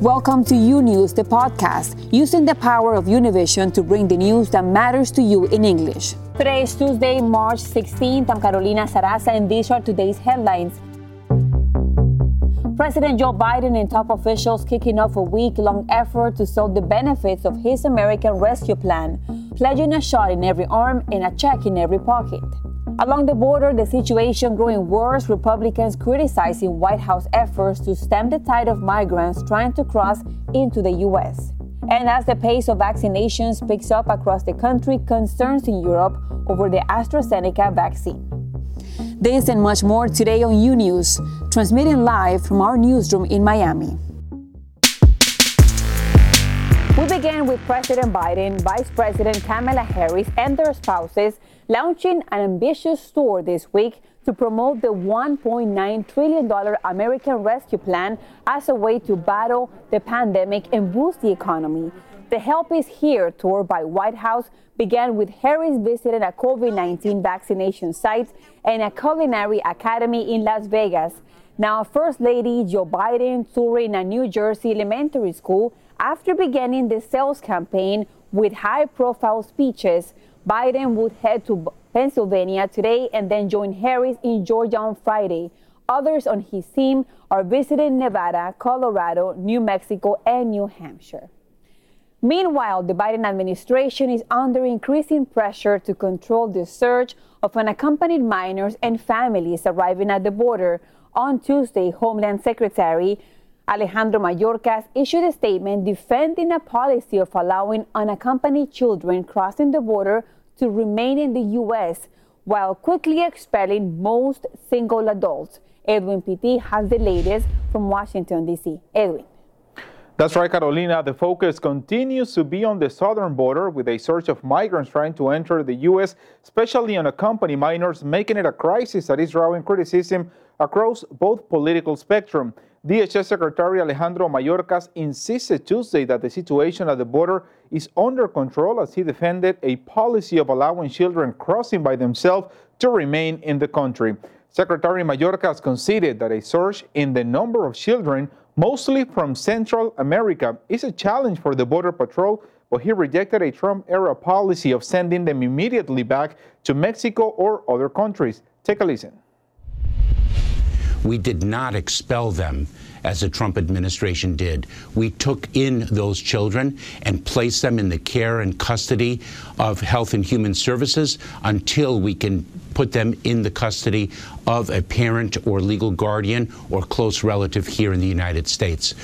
Welcome to U News, the podcast, using the power of Univision to bring the news that matters to you in English. Today is Tuesday, March 16th. I'm Carolina Sarasa, and these are today's headlines. President Joe Biden and top officials kicking off a week long effort to sell the benefits of his American Rescue Plan, pledging a shot in every arm and a check in every pocket. Along the border, the situation growing worse, Republicans criticizing White House efforts to stem the tide of migrants trying to cross into the U.S. And as the pace of vaccinations picks up across the country, concerns in Europe over the AstraZeneca vaccine. This and much more today on U News, transmitting live from our newsroom in Miami. We begin with President Biden, Vice President Kamala Harris, and their spouses launching an ambitious tour this week to promote the $1.9 trillion American Rescue Plan as a way to battle the pandemic and boost the economy. The Help is Here tour by White House began with Harris visiting a COVID 19 vaccination site and a culinary academy in Las Vegas. Now, First Lady Joe Biden touring a New Jersey elementary school after beginning the sales campaign with high profile speeches, Biden would head to Pennsylvania today and then join Harris in Georgia on Friday. Others on his team are visiting Nevada, Colorado, New Mexico, and New Hampshire. Meanwhile, the Biden administration is under increasing pressure to control the surge of unaccompanied minors and families arriving at the border. On Tuesday, Homeland Secretary Alejandro Mayorkas issued a statement defending a policy of allowing unaccompanied children crossing the border to remain in the U.S. while quickly expelling most single adults. Edwin Pitti has the latest from Washington, D.C. Edwin. That's right, Carolina. The focus continues to be on the southern border with a surge of migrants trying to enter the U.S., especially unaccompanied minors, making it a crisis that is drawing criticism across both political spectrum. DHS Secretary Alejandro Mayorkas insisted Tuesday that the situation at the border is under control as he defended a policy of allowing children crossing by themselves to remain in the country. Secretary Mayorkas conceded that a surge in the number of children, mostly from Central America, is a challenge for the Border Patrol, but he rejected a Trump era policy of sending them immediately back to Mexico or other countries. Take a listen. We did not expel them as the Trump administration did. We took in those children and placed them in the care and custody of Health and Human Services until we can put them in the custody of a parent or legal guardian or close relative here in the United States.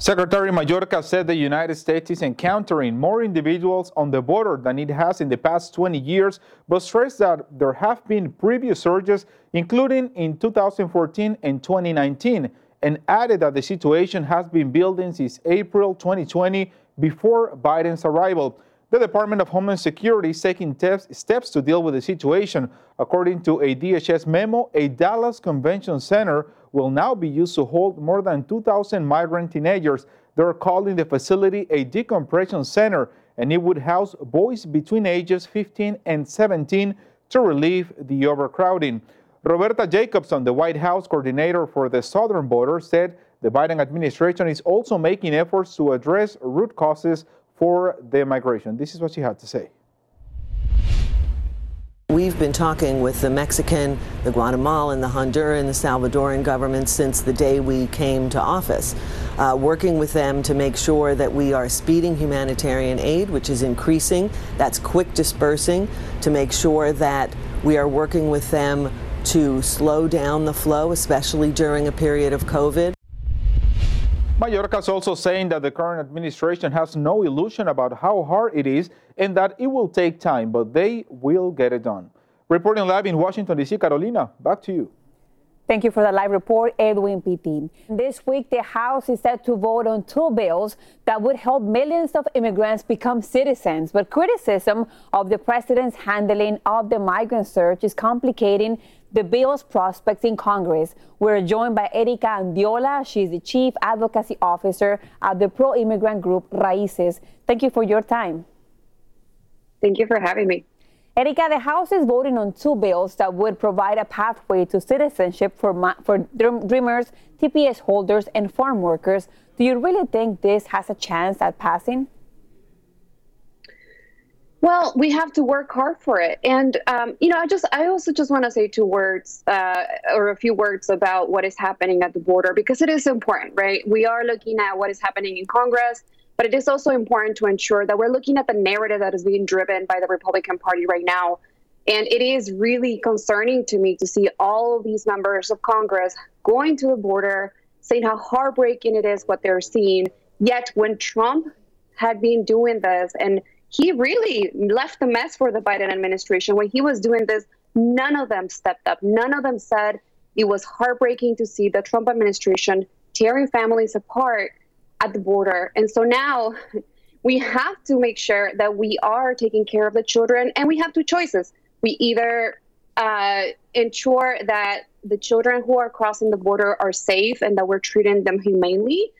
Secretary Mayorkas said the United States is encountering more individuals on the border than it has in the past 20 years, but stressed that there have been previous surges, including in 2014 and 2019, and added that the situation has been building since April 2020 before Biden's arrival. The Department of Homeland Security is taking steps to deal with the situation. According to a DHS memo, a Dallas Convention Center will now be used to hold more than 2,000 migrant teenagers. They're calling the facility a decompression center, and it would house boys between ages 15 and 17 to relieve the overcrowding. Roberta Jacobson, the White House coordinator for the southern border, said the Biden administration is also making efforts to address root causes for the migration. This is what she had to say. We've been talking with the Mexican, the Guatemalan, the Honduran, the Salvadoran governments since the day we came to office, uh, working with them to make sure that we are speeding humanitarian aid, which is increasing, that's quick dispersing, to make sure that we are working with them to slow down the flow, especially during a period of COVID. Mayorkas also saying that the current administration has no illusion about how hard it is and that it will take time, but they will get it done. Reporting live in Washington, D.C., Carolina, back to you. Thank you for the live report, Edwin Pitti. This week, the House is set to vote on two bills that would help millions of immigrants become citizens. But criticism of the president's handling of the migrant surge is complicating the bill's prospects in Congress. We're joined by Erika Andiola. She's the Chief Advocacy Officer at the pro immigrant group Raices. Thank you for your time. Thank you for having me. Erika, the House is voting on two bills that would provide a pathway to citizenship for, for Dreamers, TPS holders, and farm workers. Do you really think this has a chance at passing? Well, we have to work hard for it, and um, you know, I just, I also just want to say two words uh, or a few words about what is happening at the border because it is important, right? We are looking at what is happening in Congress, but it is also important to ensure that we're looking at the narrative that is being driven by the Republican Party right now, and it is really concerning to me to see all of these members of Congress going to the border, saying how heartbreaking it is what they're seeing. Yet, when Trump had been doing this and he really left the mess for the Biden administration. When he was doing this, none of them stepped up. None of them said it was heartbreaking to see the Trump administration tearing families apart at the border. And so now we have to make sure that we are taking care of the children, and we have two choices. We either uh, ensure that the children who are crossing the border are safe and that we're treating them humanely,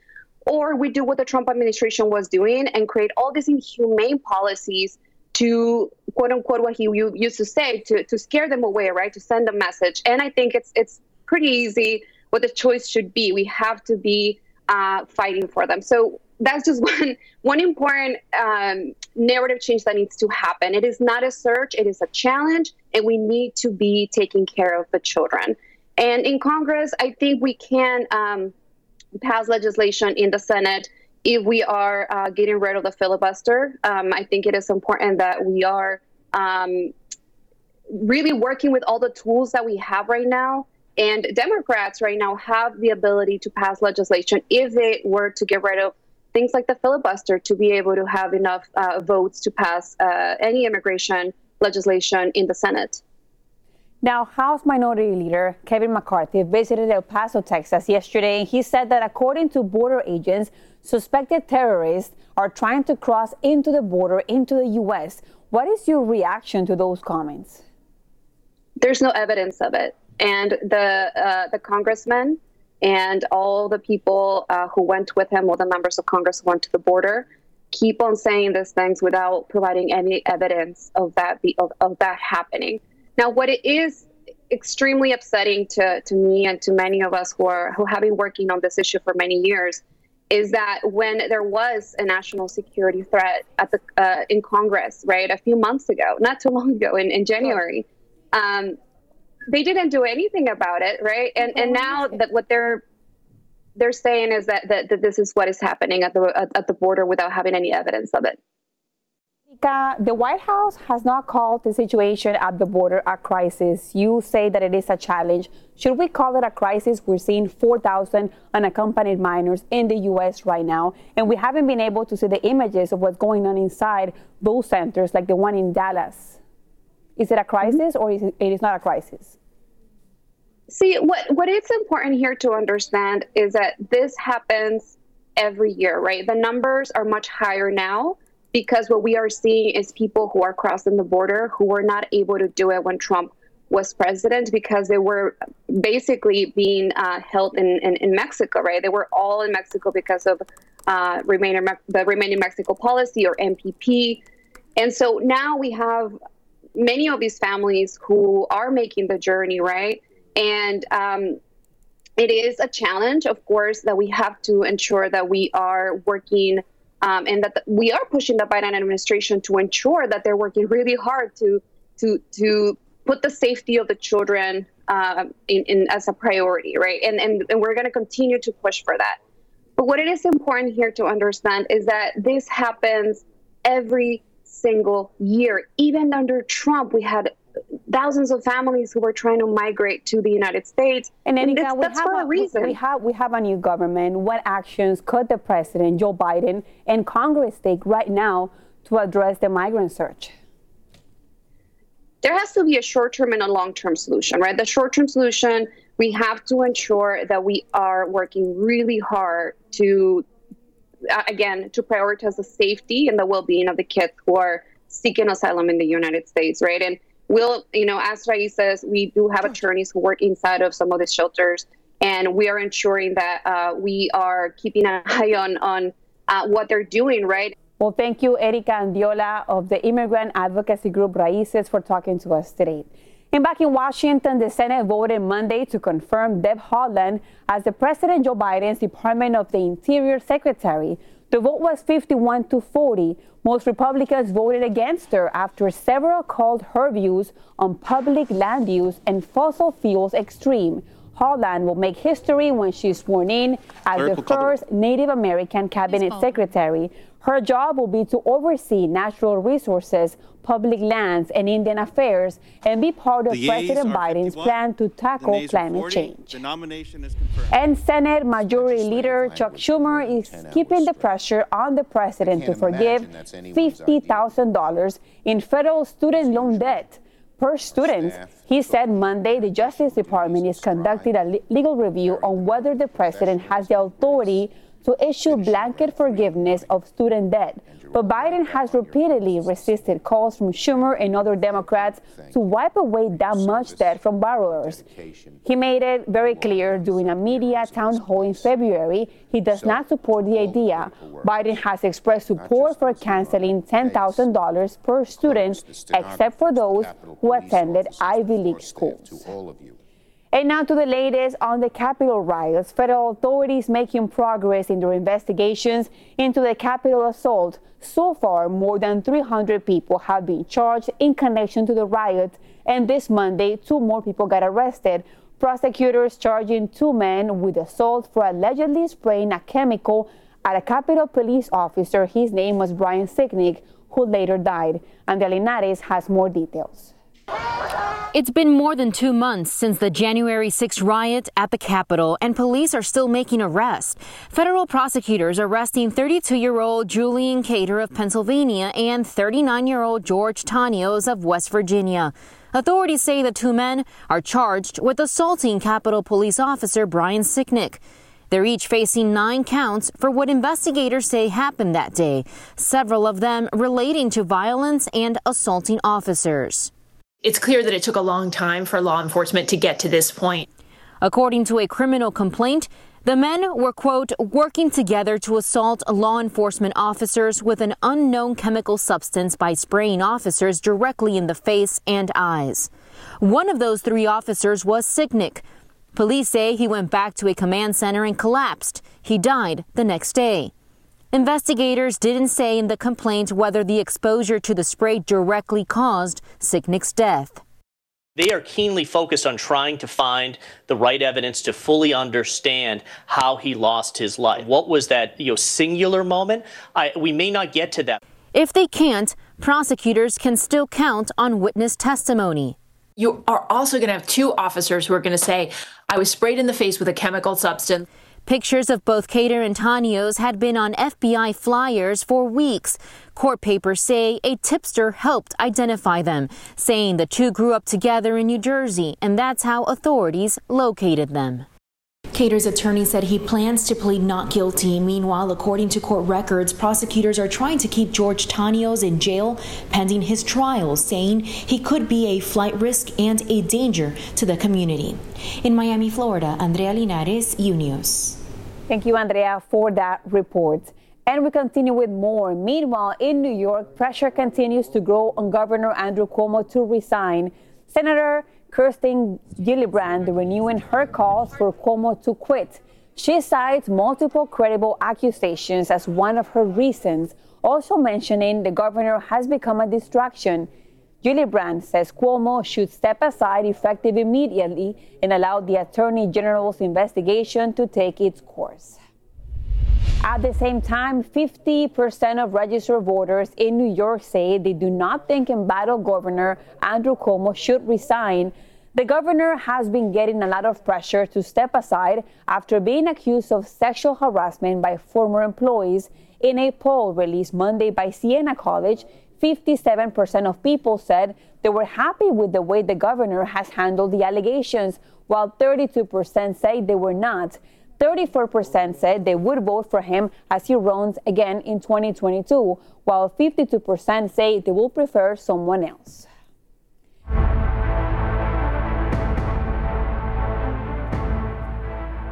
or we do what the Trump administration was doing and create all these inhumane policies to quote unquote what he used to say to, to scare them away, right? To send a message. And I think it's it's pretty easy what the choice should be. We have to be uh, fighting for them. So that's just one one important um, narrative change that needs to happen. It is not a search; it is a challenge, and we need to be taking care of the children. And in Congress, I think we can. Um, pass legislation in the Senate if we are uh, getting rid of the filibuster. Um, I think it is important that we are um, really working with all the tools that we have right now. And Democrats right now have the ability to pass legislation if they were to get rid of things like the filibuster to be able to have enough uh, votes to pass uh, any immigration legislation in the Senate. Now, House Minority Leader Kevin McCarthy visited El Paso, Texas yesterday, and he said that according to border agents, suspected terrorists are trying to cross into the border into the U.S. What is your reaction to those comments? There's no evidence of it, and the uh, the congressman and all the people uh, who went with him, all the members of Congress who went to the border, keep on saying these things without providing any evidence of that of, of that happening. Now, what it is extremely upsetting to, to me and to many of us who are who have been working on this issue for many years is that when there was a national security threat at the uh, in Congress, right, a few months ago, not too long ago, in, in January, um, they didn't do anything about it, right? And and now that what they're they're saying is that, that, that this is what is happening at the at, at the border without having any evidence of it the White House has not called the situation at the border a crisis. You say that it is a challenge. Should we call it a crisis? We're seeing 4,000 unaccompanied minors in the U.S. right now, and we haven't been able to see the images of what's going on inside those centers, like the one in Dallas. Is it a mm-hmm. crisis or is it, it is not a crisis? See, what, what is important here to understand is that this happens every year, right? The numbers are much higher now because what we are seeing is people who are crossing the border who were not able to do it when Trump was president because they were basically being uh, held in, in, in, Mexico, right? They were all in Mexico because of uh, remaining, the Remain in Mexico policy or MPP. And so now we have many of these families who are making the journey, right? And um, it is a challenge, of course, that we have to ensure that we are working um, and that we are pushing the Biden administration to ensure that they're working really hard to to to put the safety of the children uh, in, in, as a priority, right? And and, and we're going to continue to push for that. But what it is important here to understand is that this happens every single year. Even under Trump, we had thousands of families who were trying to migrate to the United States. And, that's, that's for a, a reason. We have, we have a new government. What actions could the president, Joe Biden, and Congress take right now to address the migrant surge? There has to be a short term and a long term solution, right? The short term solution, we have to ensure that we are working really hard to, uh, again, to prioritize the safety and the well being of the kids who are seeking asylum in the United States, right? And we'll, you know, as Raices, we do have attorneys who work inside of some of these shelters, and we are ensuring that uh, we are keeping an eye on on uh, what they're doing, right? Well, thank you, Erika Andiola of the immigrant advocacy group Raices for talking to us today. And back in Washington, the Senate voted Monday to confirm Deb Haaland as the President Joe Biden's Department of the Interior Secretary. The vote was 51 to 40. Most Republicans voted against her after several called her views on public land use and fossil fuels extreme. Haaland will make history when she's sworn in as the first Native American cabinet secretary. Her job will be to oversee natural resources, public lands, and Indian affairs, and be part of President Biden's plan to tackle climate 40. change. And Senate Majority Leader Chuck Schumer is keeping the pressure on the president to forgive $50,000 in federal student loan debt per student. He said Monday the Justice Department is conducting a legal review on whether the president has the authority to issue blanket forgiveness of student debt. But Biden has repeatedly resisted calls from Schumer and other Democrats to wipe away that much debt from borrowers. He made it very clear during a media town hall in February he does not support the idea. Biden has expressed support for canceling $10,000 per student, except for those who attended Ivy League schools. And now to the latest on the Capitol riots. Federal authorities making progress in their investigations into the Capitol assault. So far, more than 300 people have been charged in connection to the riot. And this Monday, two more people got arrested. Prosecutors charging two men with assault for allegedly spraying a chemical at a Capitol police officer. His name was Brian Sicknick, who later died. Andrea Linares has more details. It's been more than two months since the January 6 riot at the Capitol, and police are still making arrests. Federal prosecutors arresting 32 year old Julian Khater of Pennsylvania and 39 year old George Tanios of West Virginia. Authorities say the two men are charged with assaulting Capitol Police Officer Brian Sicknick. They're each facing nine counts for what investigators say happened that day, several of them relating to violence and assaulting officers. It's clear that it took a long time for law enforcement to get to this point. According to a criminal complaint, the men were, quote, working together to assault law enforcement officers with an unknown chemical substance by spraying officers directly in the face and eyes. One of those three officers was Sicknick. Police say he went back to a command center and collapsed. He died the next day. Investigators didn't say in the complaint whether the exposure to the spray directly caused Sicknick's death. They are keenly focused on trying to find the right evidence to fully understand how he lost his life. What was that you know, singular moment? I, we may not get to that. If they can't, prosecutors can still count on witness testimony. You are also going to have two officers who are going to say, I was sprayed in the face with a chemical substance. Pictures of both Khater and Tanios had been on FBI flyers for weeks. Court papers say a tipster helped identify them, saying the two grew up together in New Jersey, and that's how authorities located them. Khater's attorney said he plans to plead not guilty. Meanwhile, according to court records, prosecutors are trying to keep George Tanios in jail pending his trial, saying he could be a flight risk and a danger to the community. In Miami, Florida, Andrea Linares, UNews. Thank you, Andrea, for that report. And we continue with more. Meanwhile, in New York, pressure continues to grow on Governor Andrew Cuomo to resign. Senator Kirsten Gillibrand renewing her calls for Cuomo to quit. She cites multiple credible accusations as one of her reasons, also mentioning the governor has become a distraction. Gillibrand says Cuomo should step aside effective immediately and allow the Attorney General's investigation to take its course. At the same time, 50% of registered voters in New York say they do not think embattled Governor Andrew Cuomo should resign. The governor has been getting a lot of pressure to step aside after being accused of sexual harassment by former employees. In a poll released Monday by Siena College, 57% of people said they were happy with the way the governor has handled the allegations, while 32% say they were not. 34% said they would vote for him as he runs again in 2022, while 52% say they will prefer someone else.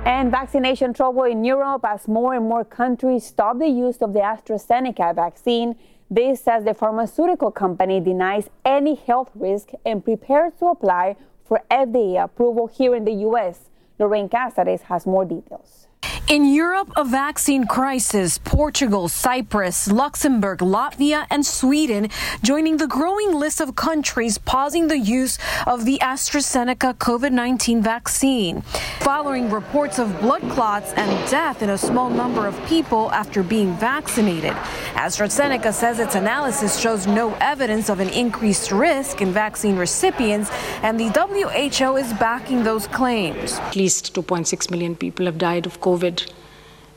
And vaccination trouble in Europe as more and more countries stop the use of the AstraZeneca vaccine. This as the pharmaceutical company denies any health risk and prepares to apply for FDA approval here in the U.S. Lorraine Casares has more details. In Europe, a vaccine crisis, Portugal, Cyprus, Luxembourg, Latvia, and Sweden joining the growing list of countries pausing the use of the AstraZeneca COVID 19 vaccine, following reports of blood clots and death in a small number of people after being vaccinated. AstraZeneca says its analysis shows no evidence of an increased risk in vaccine recipients, and the WHO is backing those claims. At least 2.6 million people have died of COVID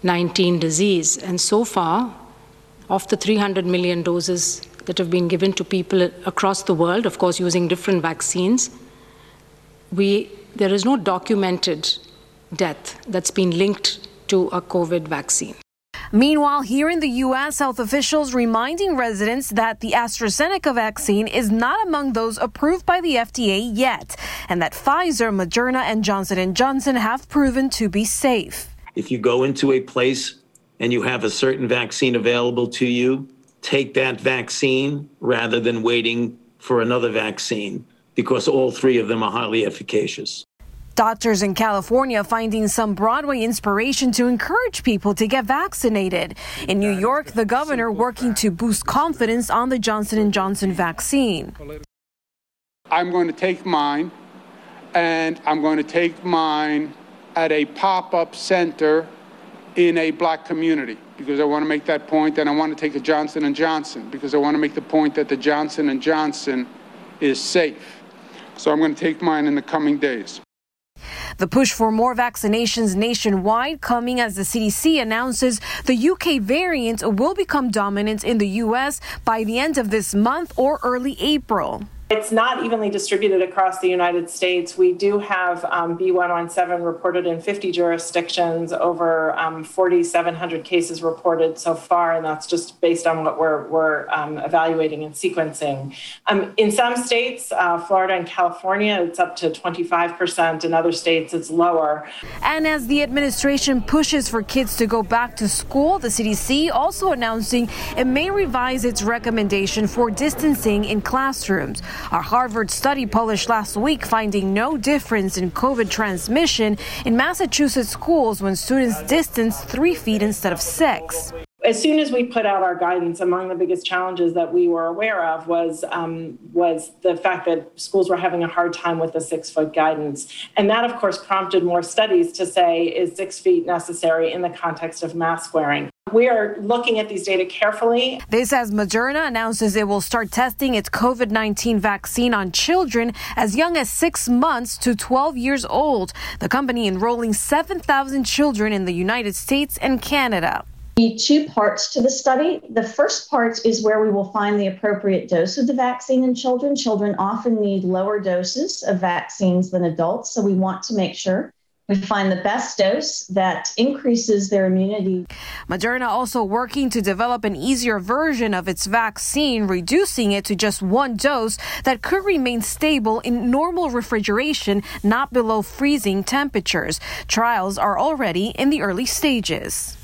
19 disease. And so far, of the 300 million doses that have been given to people across the world, of course, using different vaccines, we, there is no documented death that's been linked to a COVID vaccine. Meanwhile, here in the U.S., health officials reminding residents that the AstraZeneca vaccine is not among those approved by the FDA yet, and that Pfizer, Moderna, and Johnson & Johnson have proven to be safe. If you go into a place and you have a certain vaccine available to you, take that vaccine rather than waiting for another vaccine because all three of them are highly efficacious. Doctors in California finding some Broadway inspiration to encourage people to get vaccinated. In New York, the governor working to boost confidence on the Johnson & Johnson vaccine. I'm going to take mine and I'm going to take mine at a pop-up center in a black community because I want to make that point and I want to take a Johnson & Johnson because I want to make the point that the Johnson & Johnson is safe. So I'm going to take mine in the coming days. The push for more vaccinations nationwide coming as the CDC announces the UK variant will become dominant in the US by the end of this month or early April. It's not evenly distributed across the United States. We do have um, B117 reported in 50 jurisdictions, over um, 4,700 cases reported so far, and that's just based on what we're, we're um, evaluating and sequencing. Um, in some states, uh, Florida and California, it's up to 25%. In other states, it's lower. And as the administration pushes for kids to go back to school, the CDC also announcing it may revise its recommendation for distancing in classrooms. A Harvard study published last week finding no difference in COVID transmission in Massachusetts schools when students distance three feet instead of six as soon as we put out our guidance, among the biggest challenges that we were aware of was um, was the fact that schools were having a hard time with the six foot guidance, and that of course prompted more studies to say is six feet necessary in the context of mask wearing. We are looking at these data carefully. This as Moderna announces it will start testing its COVID 19 vaccine on children as young as six months to 12 years old. The company enrolling 7,000 children in the United States and Canada be two parts to the study. The first part is where we will find the appropriate dose of the vaccine in children. Children often need lower doses of vaccines than adults, so we want to make sure we find the best dose that increases their immunity. Moderna also working to develop an easier version of its vaccine, reducing it to just one dose that could remain stable in normal refrigeration, not below freezing temperatures. Trials are already in the early stages.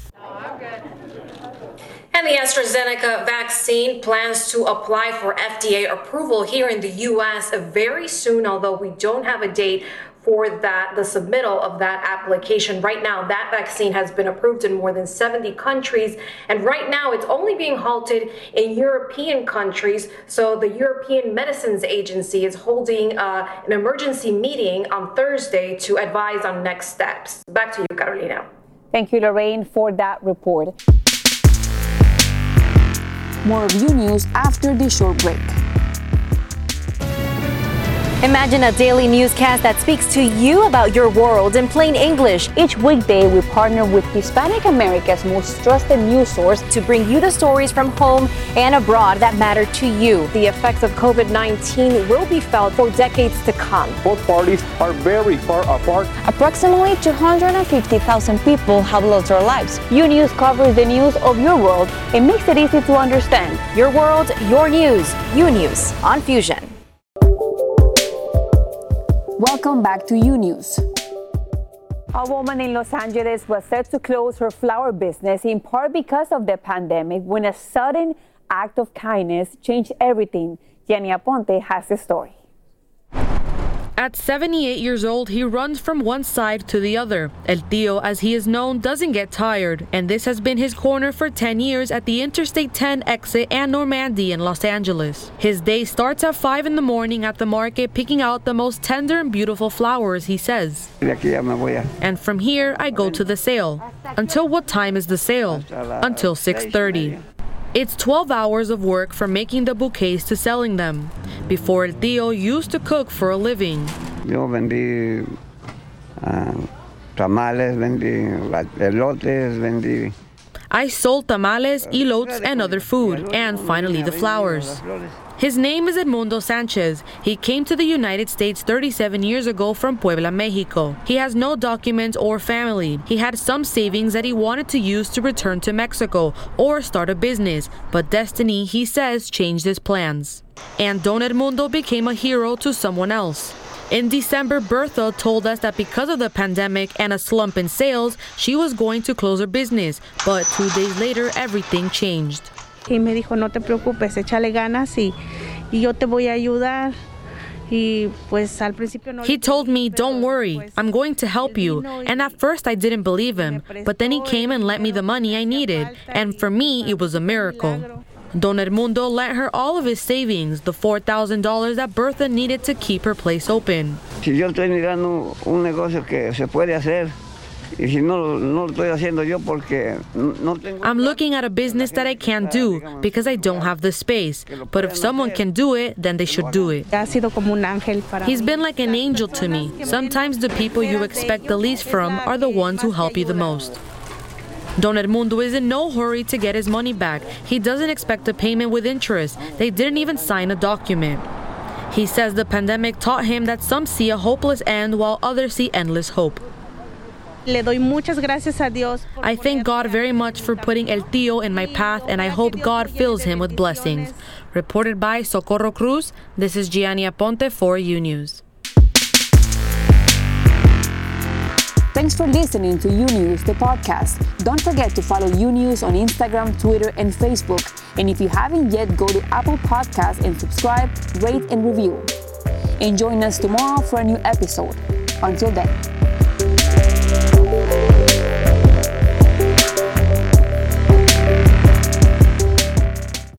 And the AstraZeneca vaccine plans to apply for FDA approval here in the U.S. very soon, although we don't have a date for that the submittal of that application. Right now that vaccine has been approved in more than 70 countries and right now it's only being halted in european countries. So the european medicines agency is holding uh, an emergency meeting on thursday to advise on next steps. Back to you carolina. Thank you lorraine for that report. More of U News after this short break Imagine a daily newscast that speaks to you about your world in plain English. Each weekday, we partner with Hispanic America's most trusted news source to bring you the stories from home and abroad that matter to you. The effects of COVID 19 will be felt for decades to come. Both parties are very far apart. Approximately 250,000 people have lost their lives. U News covers the news of your world and makes it easy to understand. Your world, your news. U News on Fusion. Welcome back to U News. A woman in Los Angeles was set to close her flower business in part because of the pandemic when a sudden act of kindness changed everything. Jenny Aponte has the story. At 78 years old, he runs from one side to the other. El Tío, as he is known, doesn't get tired, and this has been his corner for 10 years at the Interstate 10 exit and Normandie in Los Angeles. His day starts at 5 in the morning at the market picking out the most tender and beautiful flowers, he says. And from here, I go to the sale. Until what time is the sale? Until 6:30. It's 12 hours of work from making the bouquets to selling them. Before El Tío used to cook for a living. Yo vendí uh, tamales, vendí elotes, vendí. I sold tamales, elotes, and other food, and finally the flowers. His name is Edmundo Sanchez. He came to the United States 37 years ago from Puebla, Mexico. He has no documents or family. He had some savings that he wanted to use to return to Mexico or start a business, but destiny, he says, changed his plans. And Don Edmundo became a hero to someone else. In December, Bertha told us that because of the pandemic and a slump in sales, she was going to close her business. But two days later, everything changed. Y me dijo, no te preocupes, échale ganas y, y yo te voy a ayudar. He told me, Don't worry, I'm going to help you. And at first I didn't believe him, but then he came and lent me the money I needed. And for me, it was a miracle. Don Edmundo lent her all of his savings, the $4,000 that Bertha needed to keep her place open. Si yo estoy mirando un negocio que se puede hacer, I'm looking at a business that I can't do because I don't have the space. But if someone can do it, then they should do it. He's been like an angel to me. Sometimes the people you expect the least from are the ones who help you the most. Don Edmundo is in no hurry to get his money back. He doesn't expect a payment with interest. They didn't even sign a document. He says the pandemic taught him that some see a hopeless end while others see endless hope. Le doy muchas gracias a Dios. I thank God very much for putting El Tío in my path, and I hope God fills him with blessings. Reported by Socorro Cruz, this is Gianni Aponte for U News. Thanks for listening to U News, the podcast. Don't forget to follow U News on Instagram, Twitter, and Facebook. And if you haven't yet, go to Apple Podcasts and subscribe, rate, and review. And join us tomorrow for a new episode. Until then.